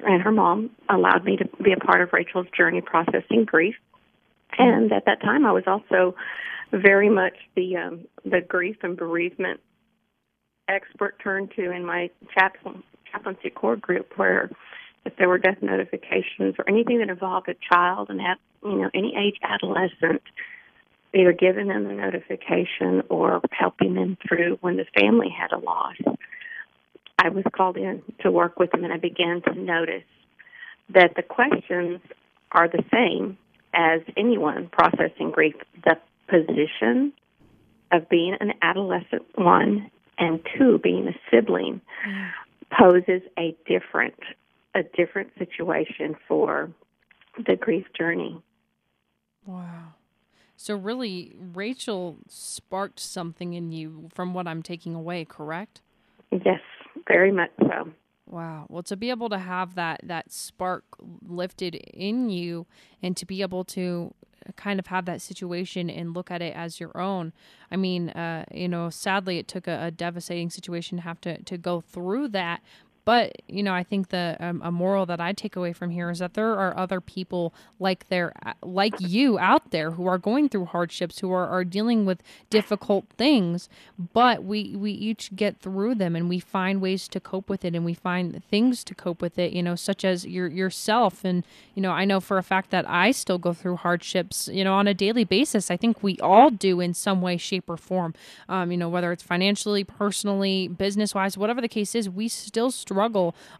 and her mom allowed me to be a part of Rachel's journey processing grief. And at that time, I was also very much the um, the grief and bereavement expert turned to in my chaplain, chaplaincy core group, where if there were death notifications or anything that involved a child and had you know any age adolescent, either giving them the notification or helping them through when the family had a loss. I was called in to work with them, and I began to notice that the questions are the same as anyone processing grief. The position of being an adolescent, one, and two, being a sibling, poses a different a different situation for the grief journey. Wow. So really, Rachel sparked something in you from what I'm taking away, correct? Yes, very much so. Wow. Well, to be able to have that that spark lifted in you and to be able to kind of have that situation and look at it as your own. I mean, uh, you know, sadly it took a, a devastating situation to have to to go through that, but you know, I think the um, a moral that I take away from here is that there are other people like there, like you out there, who are going through hardships, who are, are dealing with difficult things. But we we each get through them, and we find ways to cope with it, and we find things to cope with it. You know, such as your yourself, and you know, I know for a fact that I still go through hardships. You know, on a daily basis. I think we all do in some way, shape, or form. Um, you know, whether it's financially, personally, business wise, whatever the case is, we still struggle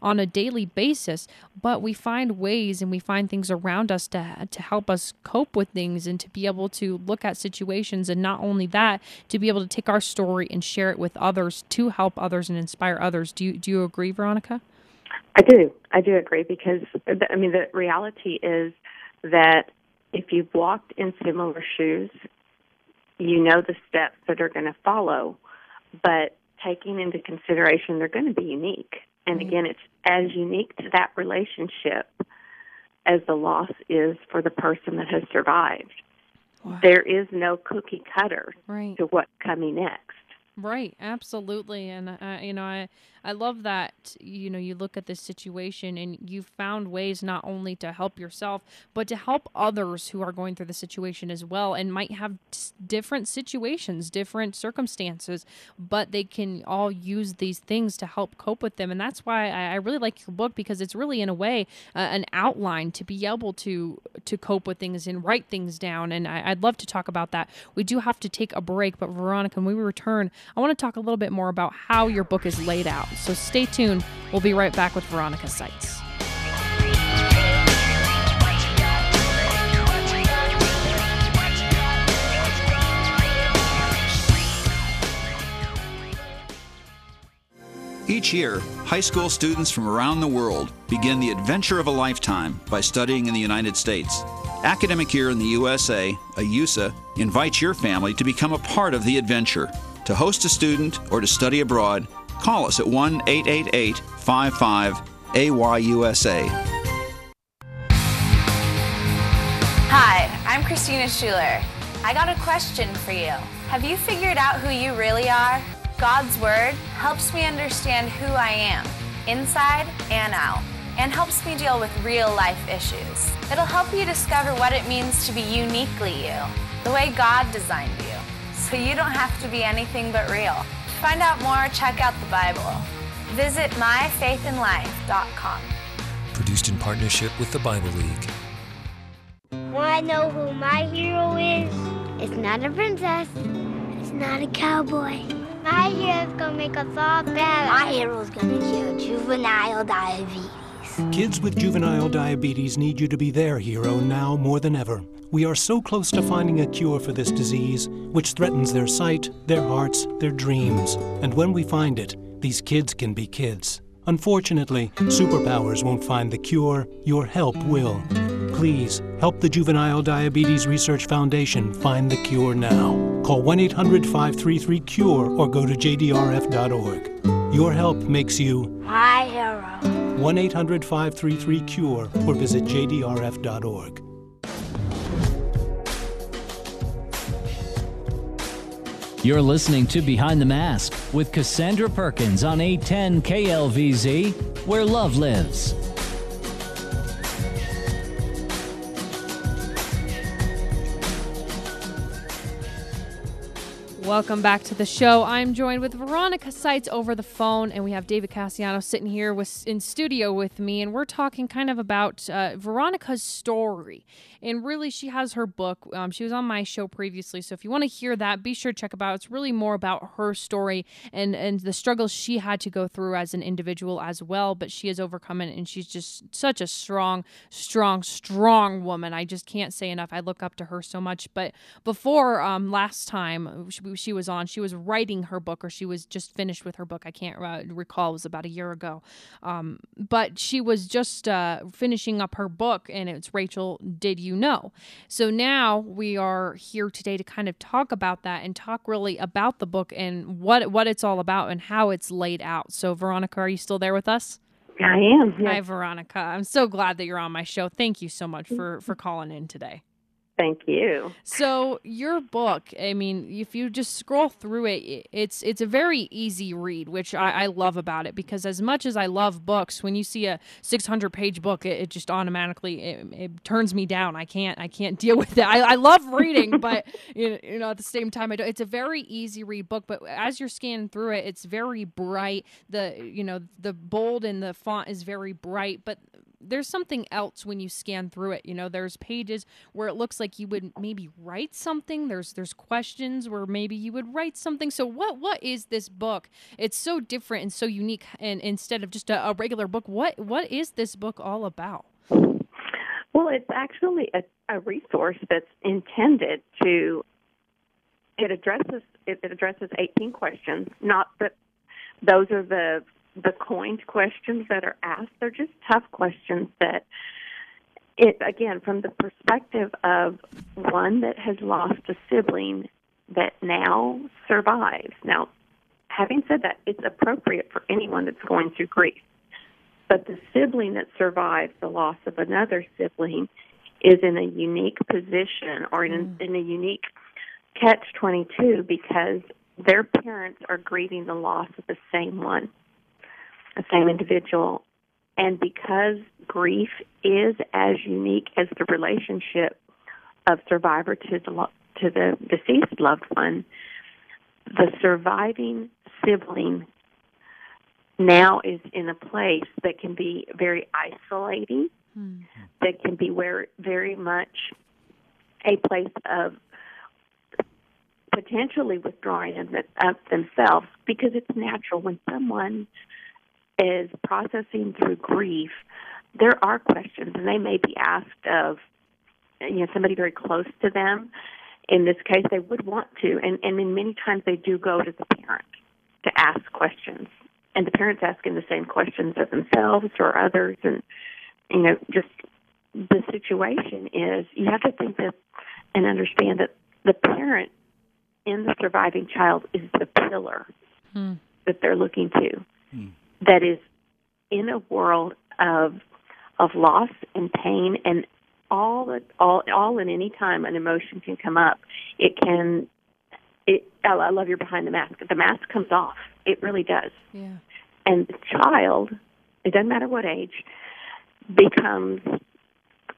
on a daily basis, but we find ways and we find things around us to to help us cope with things and to be able to look at situations and not only that, to be able to take our story and share it with others to help others and inspire others. Do you do you agree, Veronica? I do. I do agree because I mean the reality is that if you've walked in similar shoes, you know the steps that are going to follow, but taking into consideration they're going to be unique. And again, it's as unique to that relationship as the loss is for the person that has survived. There is no cookie cutter Right. to what's coming next. Right, absolutely, and uh, you know, I I love that you know you look at this situation and you found ways not only to help yourself but to help others who are going through the situation as well and might have different situations, different circumstances, but they can all use these things to help cope with them, and that's why I, I really like your book because it's really in a way uh, an outline to be able to to cope with things and write things down, and I, I'd love to talk about that. We do have to take a break, but Veronica, when we return, I want to talk a little bit more about how your book is laid out. So stay tuned. We'll be right back with Veronica Seitz. Each year, high school students from around the world begin the adventure of a lifetime by studying in the United States. Academic Year in the USA, AYUSA, invites your family to become a part of the adventure. To host a student or to study abroad, call us at 1 888 55 AYUSA. Hi, I'm Christina Schuler. I got a question for you. Have you figured out who you really are? God's Word helps me understand who I am, inside and out. and helps me deal with real life issues. It'll help you discover what it means to be uniquely you, the way God designed you, so you don't have to be anything but real. To find out more, check out the Bible. Visit myfaithinlife.com. Produced in partnership with the Bible League. Want to know who my hero is? It's not a princess. It's not a cowboy. My hero's gonna make us all better. My hero's gonna cure juvenile diabetes. Kids with juvenile diabetes need you to be their hero now more than ever. We are so close to finding a cure for this disease, which threatens their sight, their hearts, their dreams. And when we find it, these kids can be kids. Unfortunately, superpowers won't find the cure. Your help will. Please help the Juvenile Diabetes Research Foundation find the cure now. Call 1 800 533 CURE or go to jdrf.org. Your help makes you My hero. 1 800 533 CURE or visit jdrf.org. You're listening to Behind the Mask with Cassandra Perkins on 810 KLVZ, where love lives. Welcome back to the show. I'm joined with Veronica Seitz over the phone, and we have David Cassiano sitting here with, in studio with me, and we're talking kind of about uh, Veronica's story. And really, she has her book. Um, she was on my show previously, so if you want to hear that, be sure to check it out. It's really more about her story and and the struggles she had to go through as an individual as well. But she has overcome it, and she's just such a strong, strong, strong woman. I just can't say enough. I look up to her so much. But before um, last time she, she was on, she was writing her book, or she was just finished with her book. I can't uh, recall. It was about a year ago. Um, but she was just uh, finishing up her book, and it's Rachel. Did you know? So now we are here today to kind of talk about that and talk really about the book and what what it's all about and how it's laid out. So Veronica, are you still there with us? I am. Hi, Veronica. I'm so glad that you're on my show. Thank you so much for for calling in today. Thank you. So your book, I mean, if you just scroll through it, it's it's a very easy read, which I, I love about it because as much as I love books, when you see a 600 page book, it, it just automatically it, it turns me down. I can't I can't deal with it. I, I love reading, but you know at the same time, I don't. It's a very easy read book, but as you're scanning through it, it's very bright. The you know the bold and the font is very bright, but there's something else when you scan through it. You know, there's pages where it looks like you would maybe write something. There's there's questions where maybe you would write something. So what what is this book? It's so different and so unique. And instead of just a, a regular book, what what is this book all about? Well, it's actually a, a resource that's intended to. It addresses it, addresses 18 questions. Not that those are the the coined questions that are asked. They're just tough questions that it again from the perspective of one that has lost a sibling that now survives. Now, having said that, it's appropriate for anyone that's going through grief. But the sibling that survives the loss of another sibling is in a unique position or in, mm. in a unique catch 22 because their parents are grieving the loss of the same one, the same individual. And because grief is as unique as the relationship of survivor to the lo- to the deceased loved one, the surviving sibling now is in a place that can be very isolating, hmm. that can be where very much a place of potentially withdrawing of, of themselves because it's natural when someone is processing through grief. There are questions, and they may be asked of you know somebody very close to them. In this case, they would want to, and and in many times they do go to the parent to ask questions, and the parents asking the same questions of themselves or others, and you know just the situation is you have to think that and understand that the parent in the surviving child is the pillar Hmm. that they're looking to that is in a world of of loss and pain and all that all all in any time an emotion can come up it can it oh, I love your behind the mask the mask comes off it really does Yeah. and the child it doesn't matter what age becomes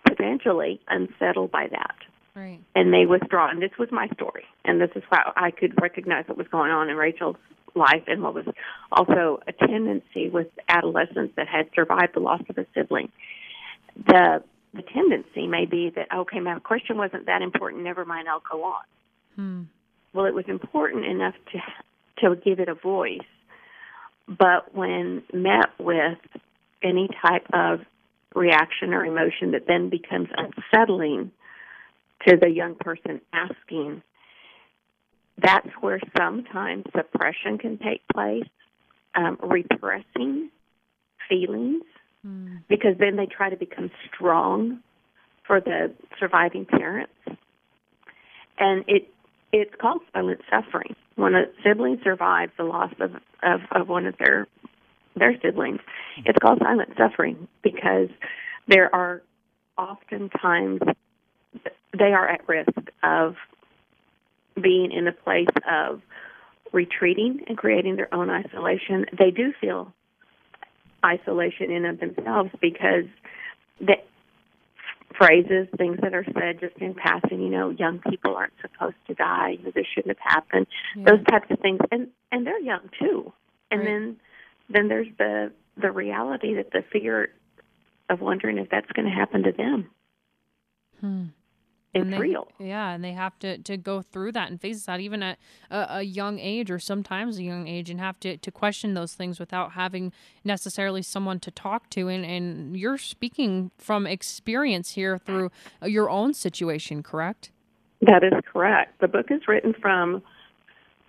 potentially unsettled by that Right. and they withdraw. And this was my story, and this is how I could recognize what was going on in Rachel's life, and what was also a tendency with adolescents that had survived the loss of a sibling. The the tendency may be that okay, my question wasn't that important. Never mind, I'll go on. Hmm. Well, it was important enough to to give it a voice, but when met with any type of reaction or emotion that then becomes unsettling to the young person asking, that's where sometimes suppression can take place, um, repressing feelings, because then they try to become strong for the surviving parents. And it it's called silent suffering. When a sibling survives the loss of, of, of one of their their siblings, it's called silent suffering because there are oftentimes they are at risk of being in a place of retreating and creating their own isolation. They do feel isolation in of themselves because the phrases, things that are said just in passing, you know, young people aren't supposed to die, you know, this shouldn't have happened. Those types of things. And and they're young too. And Right. then then there's the the reality that the fear of wondering if that's going to happen to them. Hmm. It's they- real. Yeah, and they have to, to go through that and face that even at a, a young age or sometimes a young age and have to, to question those things without having necessarily someone to talk to. And, and you're speaking from experience here through your own situation, correct? That is correct. The book is written from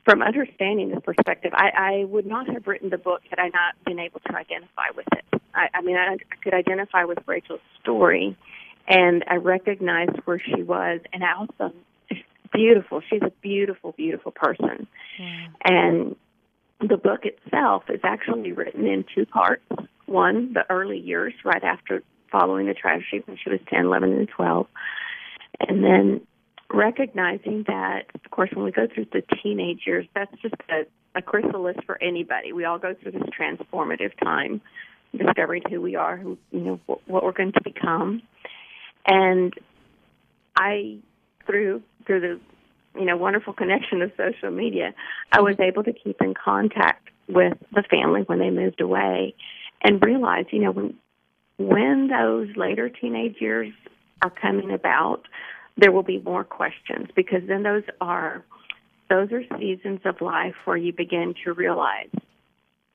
from understanding this perspective. I, I would not have written the book had I not been able to identify with it. I, I mean, I, I could identify with Rachel's story, and I recognized where she was, and I also beautiful. She's a beautiful, beautiful person, and the book itself is actually written in two parts. One, the early years, right after following the tragedy when she was 10, 11, and 12. And then recognizing that, of course, when we go through the teenage years, that's just a, a chrysalis for anybody. We all go through this transformative time, discovering who we are, who you know, what, what we're going to become. And I, through through the you know wonderful connection of social media, I was able to keep in contact with the family when they moved away, and realize you know when when those later teenage years are coming about, there will be more questions because then those are those are seasons of life where you begin to realize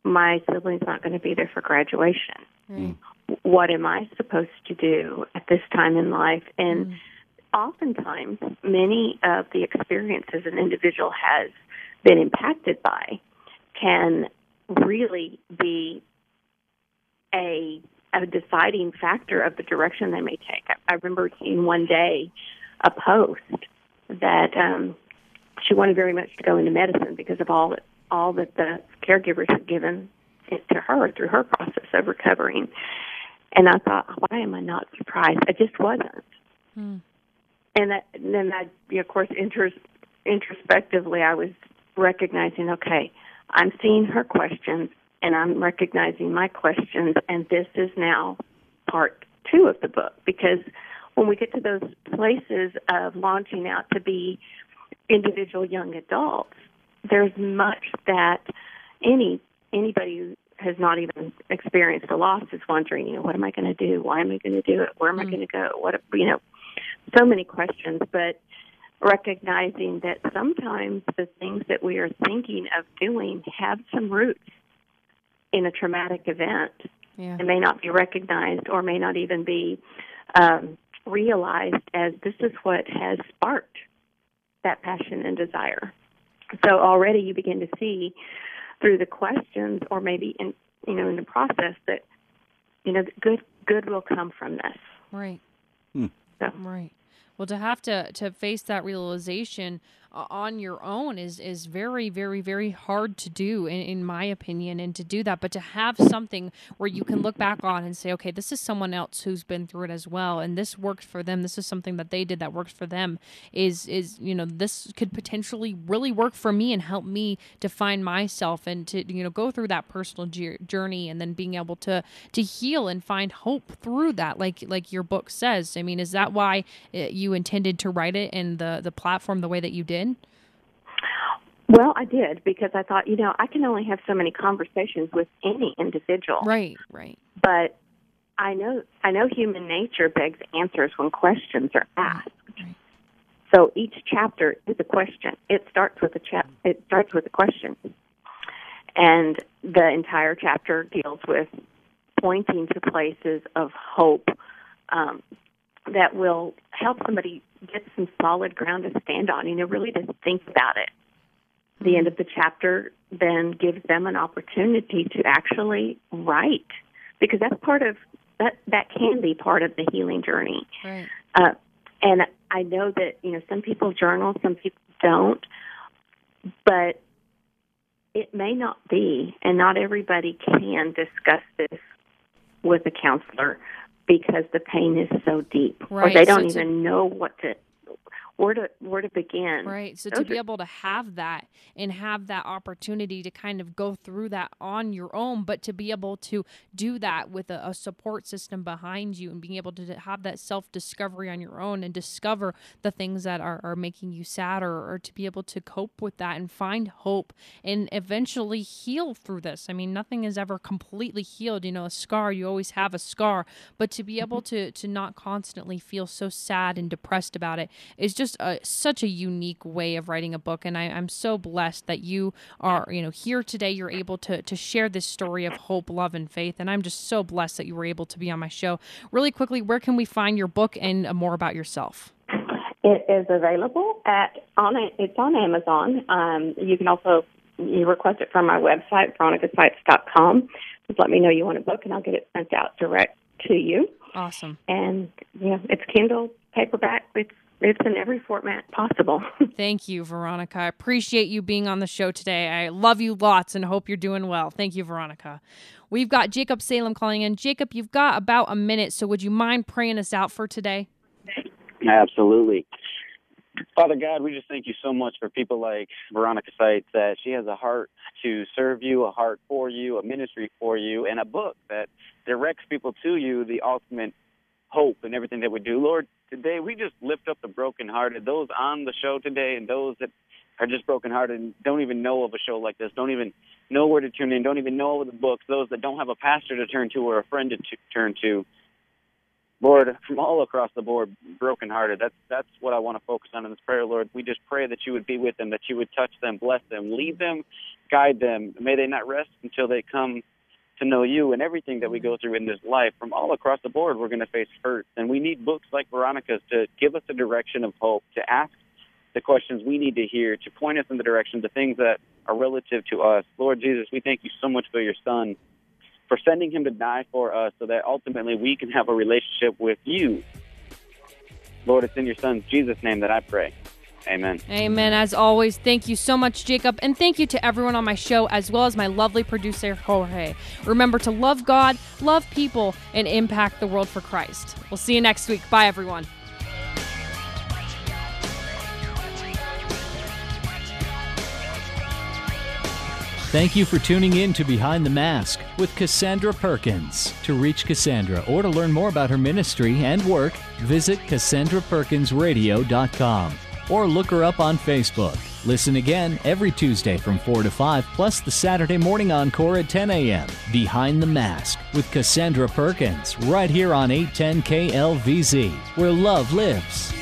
my sibling's not going to be there for graduation. Mm. What am I supposed to do at this time in life? And oftentimes, many of the experiences an individual has been impacted by can really be a a deciding factor of the direction they may take. I, I remember seeing one day a post that um, she wanted very much to go into medicine because of all that all that the caregivers had given it to her through her process of recovering. And I thought, why am I not surprised? I just wasn't. Hmm. And, that, and then I, you know, of course, intros, introspectively, I was recognizing, okay, I'm seeing her questions and I'm recognizing my questions, and this is now part two of the book because when we get to those places of launching out to be individual young adults, there's much that any anybody who has not even experienced a loss is wondering, you know, what am I going to do? Why am I going to do it? Where am I going to go? What you know, so many questions, but recognizing that sometimes the things that we are thinking of doing have some roots in a traumatic event Yeah. and may not be recognized or may not even be um, realized as this is what has sparked that passion and desire. So already you begin to see through the questions or maybe in you know in the process that you know good good will come from this. Right. Hmm. So. Right. Well, to have to to face that realization, on your own is is very very very hard to do in, in my opinion and to do that. But to have something where you can look back on and say okay this is someone else who's been through it as well and this worked for them. This is something that they did that worked for them is is you know this could potentially really work for me and help me to find myself and to you know go through that personal jour- journey and then being able to to heal and find hope through that like like your book says. I mean is that why uh, you intended to write it in the the platform the way that you did Well, I did because I thought, you know, I can only have so many conversations with any individual. Right, right. But I know I know human nature begs answers when questions are asked. So each chapter is a question. It starts with a chap. It starts with a question, and the entire chapter deals with pointing to places of hope um, that will help somebody get some solid ground to stand on. You know, really to think about it. The end of the chapter then gives them an opportunity to actually write, because that's part of that. That can be part of the healing journey. Right. Uh, and I know that you know some people journal, some people don't, but it may not be, and not everybody can discuss this with a counselor because the pain is so deep, or they don't to- even know what to where to where to begin. Right. So Those to be are- able to have that and have that opportunity to kind of go through that on your own, but to be able to do that with a, a support system behind you and being able to have that self discovery on your own and discover the things that are, are making you sad or, or to be able to cope with that and find hope and eventually heal through this. I mean, nothing is ever completely healed. You know, a scar, you always have a scar, but to be mm-hmm. able to, to not constantly feel so sad and depressed about it is just a, such a unique way of writing a book. And I, I'm so blessed that you are, you know, here today. You're able to, to share this story of hope, love, and faith. And I'm just so blessed that you were able to be on my show. Really quickly, where can we find your book and more about yourself? It is available at on it. It's on Amazon. Um, you can also you request it from my website, veronicasites.com. Just let me know you want a book, and I'll get it sent out direct to you. Awesome. And yeah, it's Kindle, paperback. It's it's in every format possible. Thank you, Veronica. I appreciate you being on the show today. I love you lots and hope you're doing well. Thank you, Veronica. We've got Jacob Salem calling in. Jacob, you've got about a minute, so would you mind praying us out for today? Absolutely. Father God, we just thank you so much for people like Veronica Sites that she has a heart to serve you, a heart for you, a ministry for you, and a book that directs people to you, the ultimate hope in everything that we do. Lord, today we just lift up the brokenhearted, those on the show today and those that are just brokenhearted and don't even know of a show like this, don't even know where to tune in, don't even know of the books, those that don't have a pastor to turn to or a friend to t- turn to. Lord, from all across the board, brokenhearted. That's that's what I want to focus on in this prayer, Lord. We just pray that you would be with them, that you would touch them, bless them, lead them, guide them. May they not rest until they come to know you and everything that we mm-hmm. go through in this life. From all across the board, we're going to face hurt, and we need books like Veronica's to give us a direction of hope, to ask the questions we need to hear, to point us in the direction, the things that are relative to us. Lord Jesus, we thank you so much for your Son for sending him to die for us so that ultimately we can have a relationship with you. Lord, it's in your son's Jesus' name that I pray. Amen. Amen. As always, thank you so much, Jacob. And thank you to everyone on my show, as well as my lovely producer, Jorge. Remember to love God, love people, and impact the world for Christ. We'll see you next week. Bye, everyone. Thank you for tuning in to Behind the Mask with Cassandra Perkins. To reach Cassandra or to learn more about her ministry and work, visit CassandraPerkinsRadio.com or look her up on Facebook. Listen again every Tuesday from 4 to 5, plus the Saturday morning encore at 10 a.m. Behind the Mask with Cassandra Perkins, right here on 810 KLVZ, where love lives.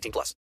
18 plus.